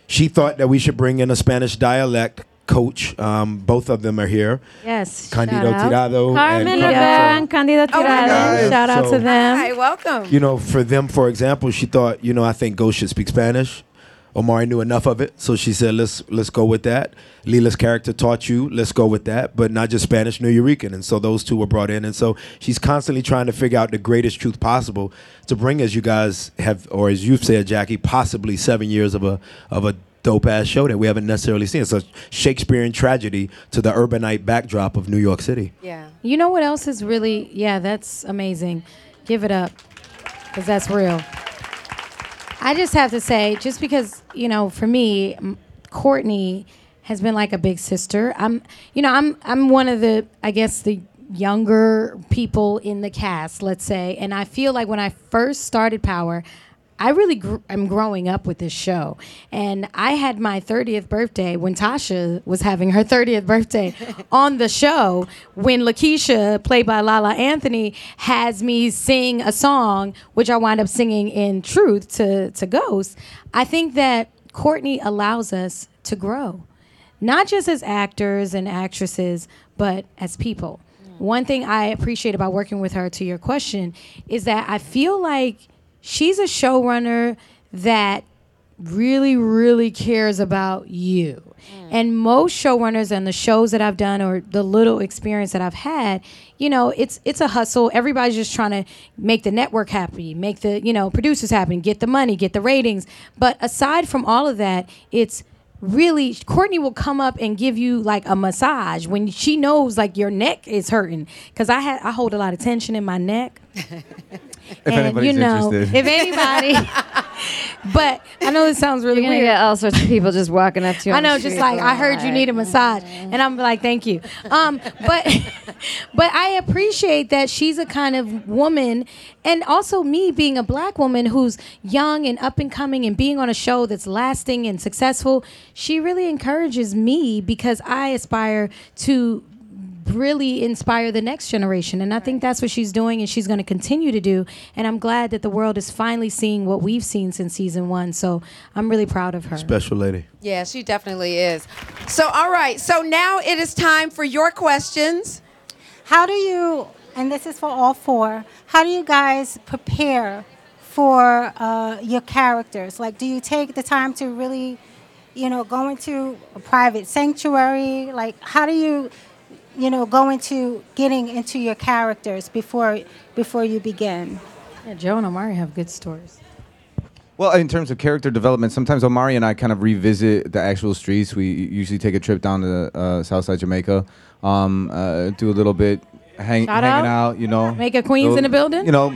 she thought that we should bring in a Spanish dialect coach. Um, both of them are here. Yes. Candido shout out. Tirado Carmen and Rivera Carmen and Candido Oh my Tirado. God. Shout out So- to them. Hi, welcome. you know, for them, for example, she thought, you know, I think Ghost should speak Spanish. Omari knew enough of it, so she said, "Let's let's go with that." Lela's character taught you, "Let's go with that," but not just Spanish, Nuyorican, and so those two were brought in, and so she's constantly trying to figure out the greatest truth possible to bring, as you guys have, or as you've said, Jackie, possibly seven years of a of a dope ass show that we haven't necessarily seen. It's a Shakespearean tragedy to the urbanite backdrop of New York City. Yeah. You know what else is really, yeah, that's amazing. Give it up, because that's real. I just have to say, just because, you know, for me, Courtney has been like a big sister. I'm, you know, I'm, I'm one of the, I guess, the younger people in the cast, let's say. And I feel like when I first started Power, I really gr- am growing up with this show. And I had my 30th birthday when Tasha was having her 30th birthday on the show when Lakeisha, played by Lala Anthony, has me sing a song, which I wind up singing in Truth to, to Ghost. I think that Courtney allows us to grow, not just as actors and actresses, but as people. One thing I appreciate about working with her, to your question, is that I feel like she's a showrunner that really, really cares about you. Mm. And most showrunners and the shows that I've done or the little experience that I've had, you know, it's it's a hustle. Everybody's just trying to make the network happy, make the, you know, producers happy, get the money, get the ratings. But aside from all of that, it's really Courtney will come up and give you like a massage when she knows like your neck is hurting because I had I hold a lot of tension in my neck. If and anybody's you know, interested. if anybody, but I know this sounds really You're gonna weird. get all sorts of people just walking up to you. I know, just like I heard you need a massage, and I'm like, thank you. Um, but but I appreciate that she's a kind of woman, and also me being a black woman who's young and up and coming, and being on a show that's lasting and successful. She really encourages me because I aspire to really inspire the next generation and i think that's what she's doing and she's going to continue to do and i'm glad that the world is finally seeing what we've seen since season one so i'm really proud of her Special lady. Yeah, she definitely is. So, all right. So now it is time for your questions. How do you, and this is for all four, how do you guys prepare for uh, your characters? Like, do you take the time to really, you know, go into a private sanctuary? Like, how do you, you know, go into getting into your characters before before you begin? yeah, joe and omari have good stories Well, in terms of character development, sometimes Omari and I kind of revisit the actual streets. We usually take a trip down to uh, Southside Jamaica, um, uh, do a little bit hang, Shout hanging out. out. you know. Make a Queens Little- in the building? You know,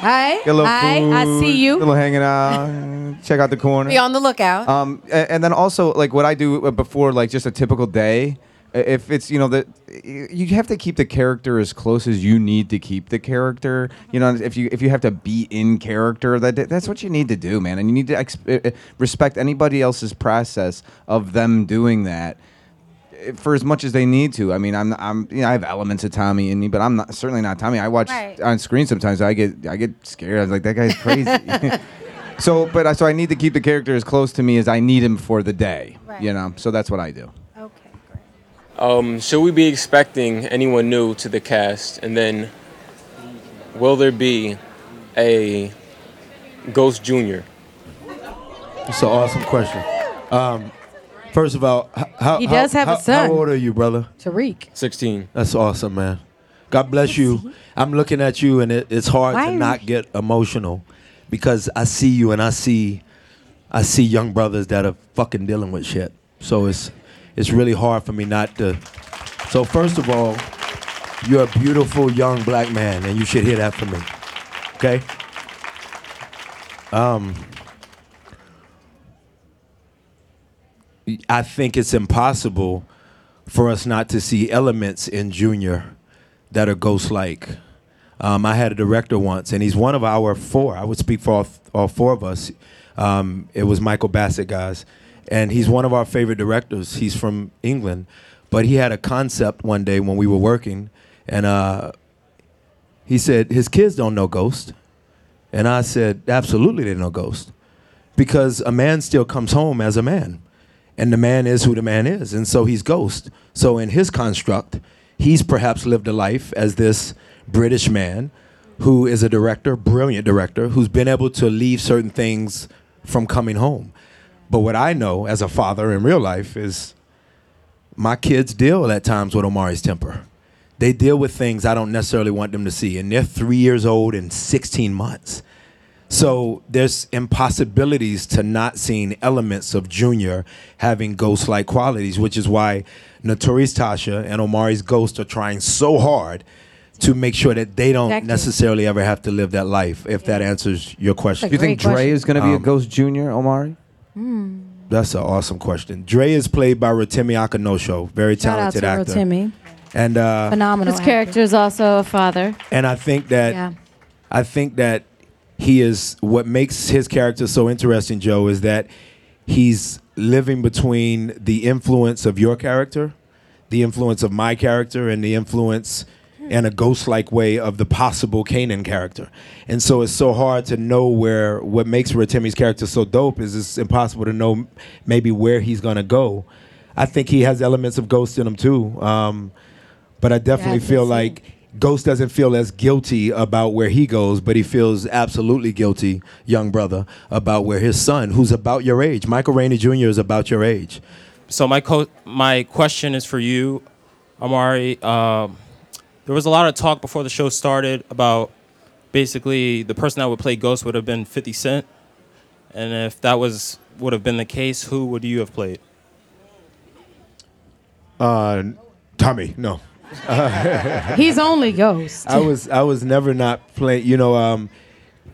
hi get a little hi food, i see you A little hanging out, check out the corner. Be on the lookout. Um, a- and then also like what I do uh, before like just a typical day. If it's you know that you have to keep the character as close as you need to keep the character. You know, if you if you have to be in character, that that's what you need to do, man. And you need to uh, uh, respect anybody else's process of them doing that uh, for as much as they need to. I mean, I'm I'm you know I have elements of Tommy in me, but I'm not certainly not Tommy. I watch Right. on screen sometimes. I get I get scared. I was like that guy's crazy. so, but I- so I need to keep the character as close to me as I need him for the day. Right. You know, so that's what I do. Um, should we be expecting anyone new to the cast? And then, will there be a Ghost Junior? It's an awesome question. Um, first of all, h- how He does how- have a how- son. How old are you, brother? tariq 16. That's awesome, man. God bless you. I'm looking at you, and it, it's hard Why to are not get emotional because I see you, and I see, I see young brothers that are fucking dealing with shit. So it's, it's really hard for me not to. So first of all, you're a beautiful young black man, and you should hear that from me. Okay. Um. I think it's impossible for us not to see elements in Junior that are ghost like. Um, I had a director once, and he's one of our four. I would speak for all, all four of us. Um, it was Michael Bassett, guys. And he's one of our favorite directors. He's from England. But he had a concept one day when we were working, and uh, he said, His kids don't know Ghost. And I said, Absolutely, they know Ghost. Because a man still comes home as a man and the man is who the man is and so he's ghost so in his construct he's perhaps lived a life as this british man who is a director brilliant director who's been able to leave certain things from coming home But what I know as a father in real life is my kids deal at times with Omari's temper. They deal with things I don't necessarily want them to see, and they're three years old and 16 months. So there's impossibilities to not seeing elements of Junior having ghost-like qualities, which is why Naturi's Tasha and Omari's ghost are trying so hard to make sure that they don't Exactly. necessarily ever have to live that life. If that answers your question, Do you think Dre is going to be a Um, Ghost Junior, Omari? That's an awesome question. Dre is played by Rotimi Akinosho, very Shout out talented to actor. Rotimi. And uh, Phenomenal. His actor. character is also a father. and I think that Yeah. I think that he is what makes his character so interesting, Joe, is that he's living between the influence of your character, the influence of my character, and the influence in a ghost-like way of the possible Kanan character. And so it's so hard to know where what makes Rotimi's character so dope is it's impossible to know maybe where he's gonna go. I think he has elements of ghost in him too. Um, but I definitely Yeah, I feel like Ghost doesn't feel as guilty about where he goes, but he feels absolutely guilty, young brother, about where his son, who's about your age, Michael Rainey Jr. is about your age. So my co- my question is for you, Omari. Um, there was a lot of talk before the show started about basically the person that would play Ghost would have been 50 Cent, and if that was would have been the case, who would you have played? Uh, Tommy, no. He's only Ghost. I was I was never not playing. You know, um,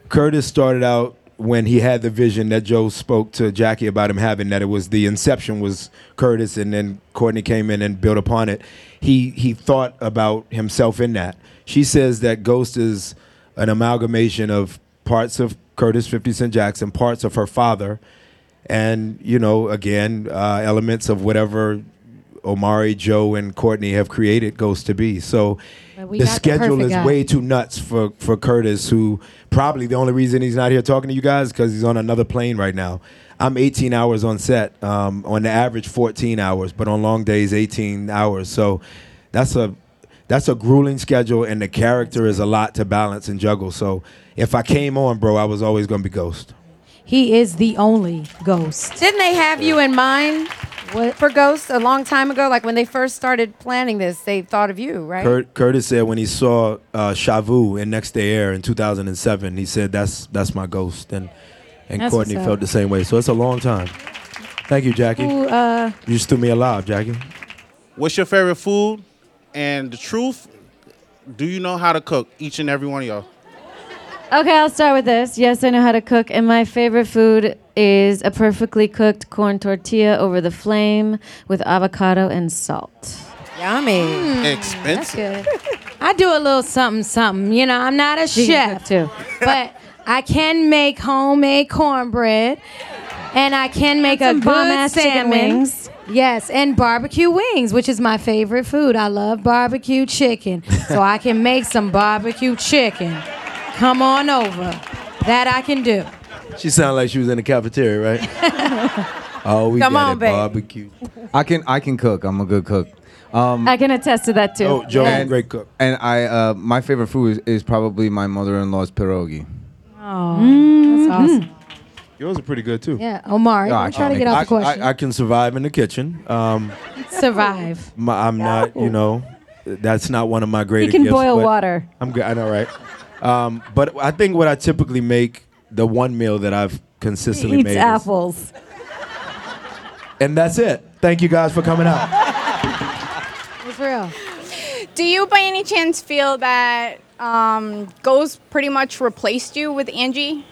Curtis started out when he had the vision that Joe spoke to Jackie about him having. That it was the inception was Curtis, and then Courtney came in and built upon it. He he thought about himself in that. She says that Ghost is an amalgamation of parts of Curtis, Fifty Cent Jackson, parts of her father, and you know, again, uh, elements of whatever Omari, Joe, and Courtney have created Ghost to be. So the got the schedule is guy. way too nuts for for Curtis, who probably the only reason he's not here talking to you guys because he's on another plane right now. I'm 18 hours on set, um, on the average 14 hours, but on long days 18 hours. So that's a that's a grueling schedule, and the character is a lot to balance and juggle. So if I came on, bro, I was always gonna be Ghost. He is the only Ghost. Didn't they have you in mind for Ghost a long time ago? Like when they first started planning this, they thought of you, right? Kurt, Curtis said when he saw uh, Shavu in Next Day Air in 2007, he said that's that's my ghost, and and That's Courtney felt up. the same way. So it's a long time. Thank you, Jackie. Who, uh, You just threw me alive, Jackie. What's your favorite food? And the truth, do you know how to cook? Each and every one of y'all. Okay, I'll start with this. Yes, I know how to cook, and my favorite food is a perfectly cooked corn tortilla over the flame with avocado and salt. Yummy. Hmm, Expensive. Good. I do a little something, something. You know, I'm not a She can chef, cook too. but I can make homemade cornbread, and I can make a some good chicken salmon. wings. Yes, and barbecue wings, which is my favorite food. I love barbecue chicken, so I can make some barbecue chicken. Come on over. That I can do. She sounded like she was in the cafeteria, right? oh, we Come got on, it, babe. barbecue. I can I can cook. I'm a good cook. Um, I can attest to that too. Oh, Joe, and, great cook. And I uh, my favorite food is, is probably my mother-in-law's pierogi. Oh, that's awesome. Yours are pretty good too. Yeah, Omari, Yeah, I don't try to get make- off the question. I, I can survive in the kitchen. Um, Survive. my, I'm not, you know, that's not one of my greatest. You can gifts, boil water. I'm good. I know, right? Um, but I think what I typically make, the one meal that I've consistently Eats made, is- apples. and that's it. Thank you guys for coming out. It's real. Do you, by any chance, feel that um, Ghost pretty much replaced you with Angie?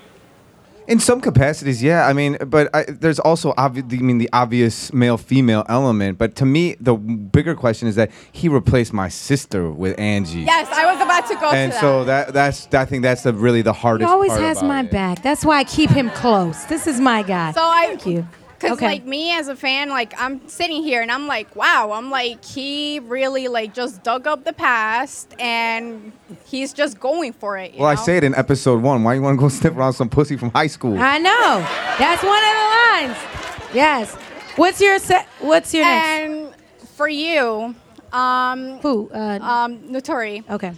In some capacities, yeah. I mean, but I, there's also obvi- I mean the obvious male-female element. But to me, the bigger question is that he replaced my sister with Angie. Yes, I was about to go and to so that that's I think that's the really the hardest. He always part has about my it. back. That's why I keep him close. This is my guy. So I- Thank you. Cause Okay. like me as a fan, like I'm sitting here and I'm like, wow, I'm like he really like just dug up the past and he's just going for it. you Well, I know? say it in episode one. Why you want to go sniff around some pussy from high school? I know. That's one of the lines. Yes. What's your se- What's your next? And for you, um, Who? Uh, um, Naturi. Okay.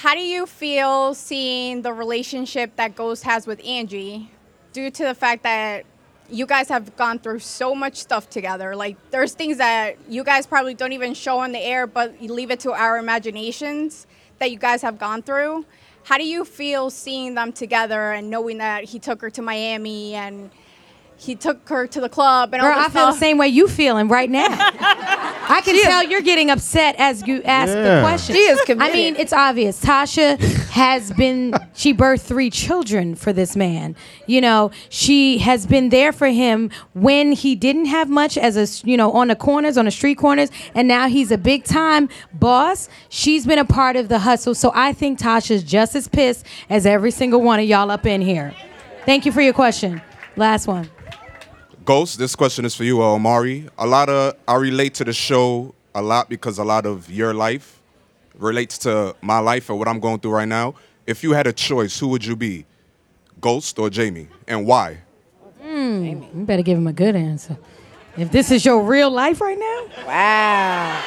How do you feel seeing the relationship that Ghost has with Angie, due to the fact that you guys have gone through so much stuff together. Like there's things that you guys probably don't even show on the air, but you leave it to our imaginations that you guys have gone through. How do you feel seeing them together and knowing that he took her to Miami and he took her to the club and Girl, all this I feel the same way you feeling right now. I can tell you're getting upset as you ask the Yeah. question. She is committed. I mean, it's obvious. Tasha has been, she birthed three children for this man. You know, she has been there for him when he didn't have much as a, you know, on the corners, on the street corners, and now he's a big time boss. She's been a part of the hustle. So I think Tasha's just as pissed as every single one of y'all up in here. Thank you for your question. Last one. Ghost, this question is for you, uh, Omari. A lot of I relate to the show a lot because a lot of your life relates to my life and what I'm going through right now. If you had a choice, who would you be, Ghost or Jamie, and why? Mm, you better give him a good answer. If this is your real life right now, wow.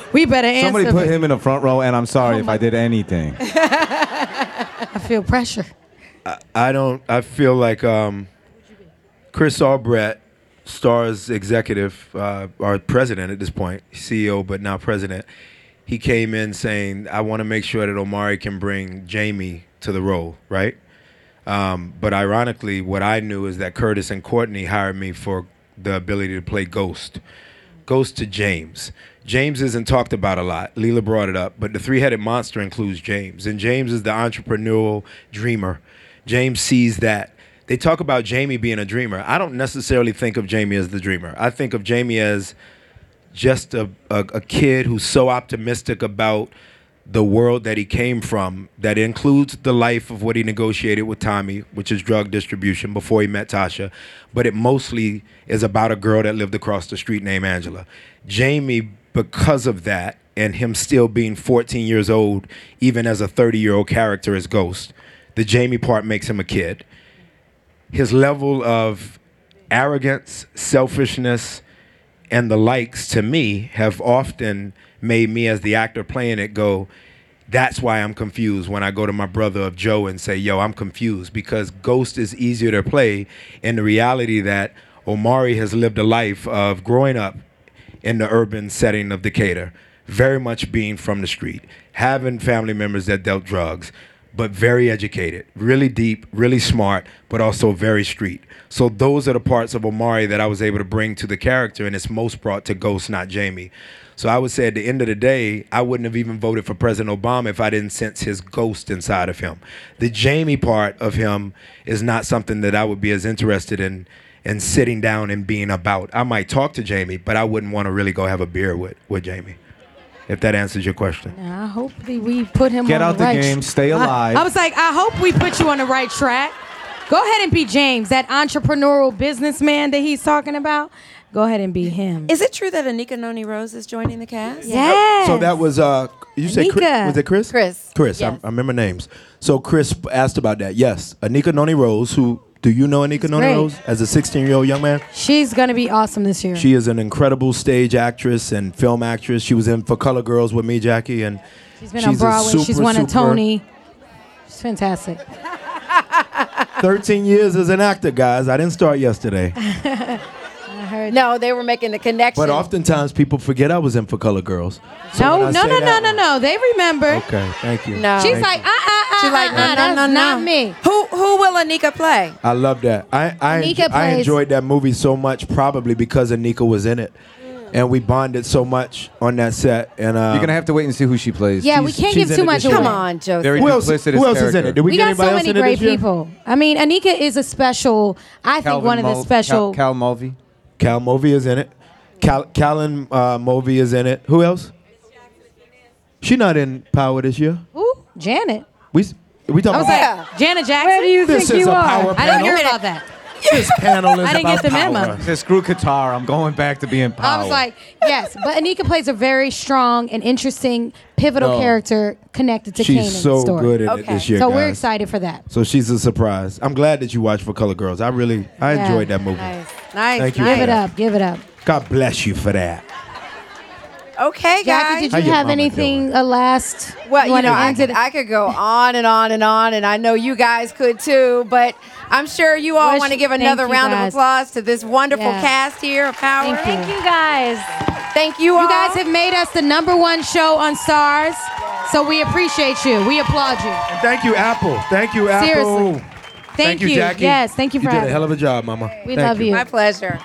we better answer. Somebody put him in the front row, and I'm sorry if I did anything. I feel pressure. I, I don't. I feel like um, Chris Albrecht, Starz's executive uh, or president at this point, CEO but now president. He came in saying, "I want to make sure that Omari can bring Jamie to the role, right?" Um, but ironically, what I knew is that Curtis and Courtney hired me for the ability to play Ghost. Ghost to James. James isn't talked about a lot. Lela brought it up, but the three-headed monster includes James, and James is the entrepreneurial dreamer. James sees that. They talk about Jamie being a dreamer. I don't necessarily think of Jamie as the dreamer. I think of Jamie as just a, a, a kid who's so optimistic about the world that he came from that includes the life of what he negotiated with Tommy, which is drug distribution before he met Tasha, but it mostly is about a girl that lived across the street named Angela. Jamie, because of that, and him still being 14 years old, even as a 30 year old character as Ghost, the Jamie part makes him a kid. His level of arrogance, selfishness, and the likes to me have often made me as the actor playing it go that's why i'm confused when i go to my brother of joe and say yo i'm confused because ghost is easier to play in the reality that omari has lived a life of growing up in the urban setting of decatur very much being from the street having family members that dealt drugs but very educated, really deep, really smart, but also very street. So those are the parts of Omari that I was able to bring to the character, and it's most brought to Ghost, not Jamie. So I would say at the end of the day, I wouldn't have even voted for President Obama if I didn't sense his ghost inside of him. The Jamie part of him is not something that I would be as interested in in sitting down and being about. I might talk to Jamie, but I wouldn't want to really go have a beer with, with Jamie. If that answers your question. I hope that we put him Get on out the the right game, stay alive. I, was like, I hope we put you on the right track. Go ahead and be James, that entrepreneurial businessman that he's talking about. Go ahead and be him. Is it true that Anika Noni Rose is joining the cast? Yes. So that was uh you said Chris, was it Chris? Chris. Chris. I, I remember names. So Chris asked about that. Yes, Anika Noni Rose. Who do you know? Anika. Rose as a 16 year old young man. She's gonna be awesome this year. She is an incredible stage actress and film actress. She was in For Color Girls with me, Jackie, and she's been she's on Broadway. she's super, won a Tony. She's fantastic. 13 years as an actor, guys. I didn't start yesterday. I. No, they were making the connection. But oftentimes people forget I was in For Color Girls. So no, when I no, say no, no, no, no. They remember. Okay, thank you. No. She's Thank like, you. uh, uh, uh, She's like, uh, no, uh, no, that's no, no. not me. Who who will Anika play? I love that. I I, Anika enjo- I plays- enjoyed that movie so much, probably because Anika was in it, and we bonded so much on that set. And uh, You're gonna have to wait and see who she plays. Yeah, we can't give too much this away. Come on, Joseph. Very Who else, who else is in it? Did we, We get got so anybody else many in great this year? people. I mean, Anika is a special. I think Calvin one of the special. Cal, Cal Mulvey. Cal Mulvey is in it. Cal Callan uh, Mulvey is in it. Who else? She not in Power this year. Ooh, Janet. We s- we I was about like, Janet Jackson. Where do you This is a power I didn't hear panel. about that. This panel is I didn't about get the power. memo. Says screw Qatar. I'm going back to being power. I was like, yes, but Anika plays a very strong and interesting, pivotal No. character connected to She's Kanan's so story. good in it this year, so we're guys. excited for that. So she's a surprise. I'm glad that you watched For Color Girls. I really I Yeah. enjoyed that movie. Nice, nice. Thank you Give it up, give it up. God bless you for that. Okay, Jackie, guys. did you your have mama anything a last? Well, you know, I could. I could go on and on and on, and I know you guys could too. But I'm sure you all Wish- want to give thank another you, round of guys. applause to this wonderful Yeah. cast here of Power. Thank you. Thank you guys. Thank you all. You guys have made us the number one show on Starz, so we appreciate you. We applaud you. And thank you, Apple. Thank you, Apple. Seriously. Thank you, you. Jackie. Yes, thank you for You did a having hell of a job, Mama. We Thank love you. My pleasure.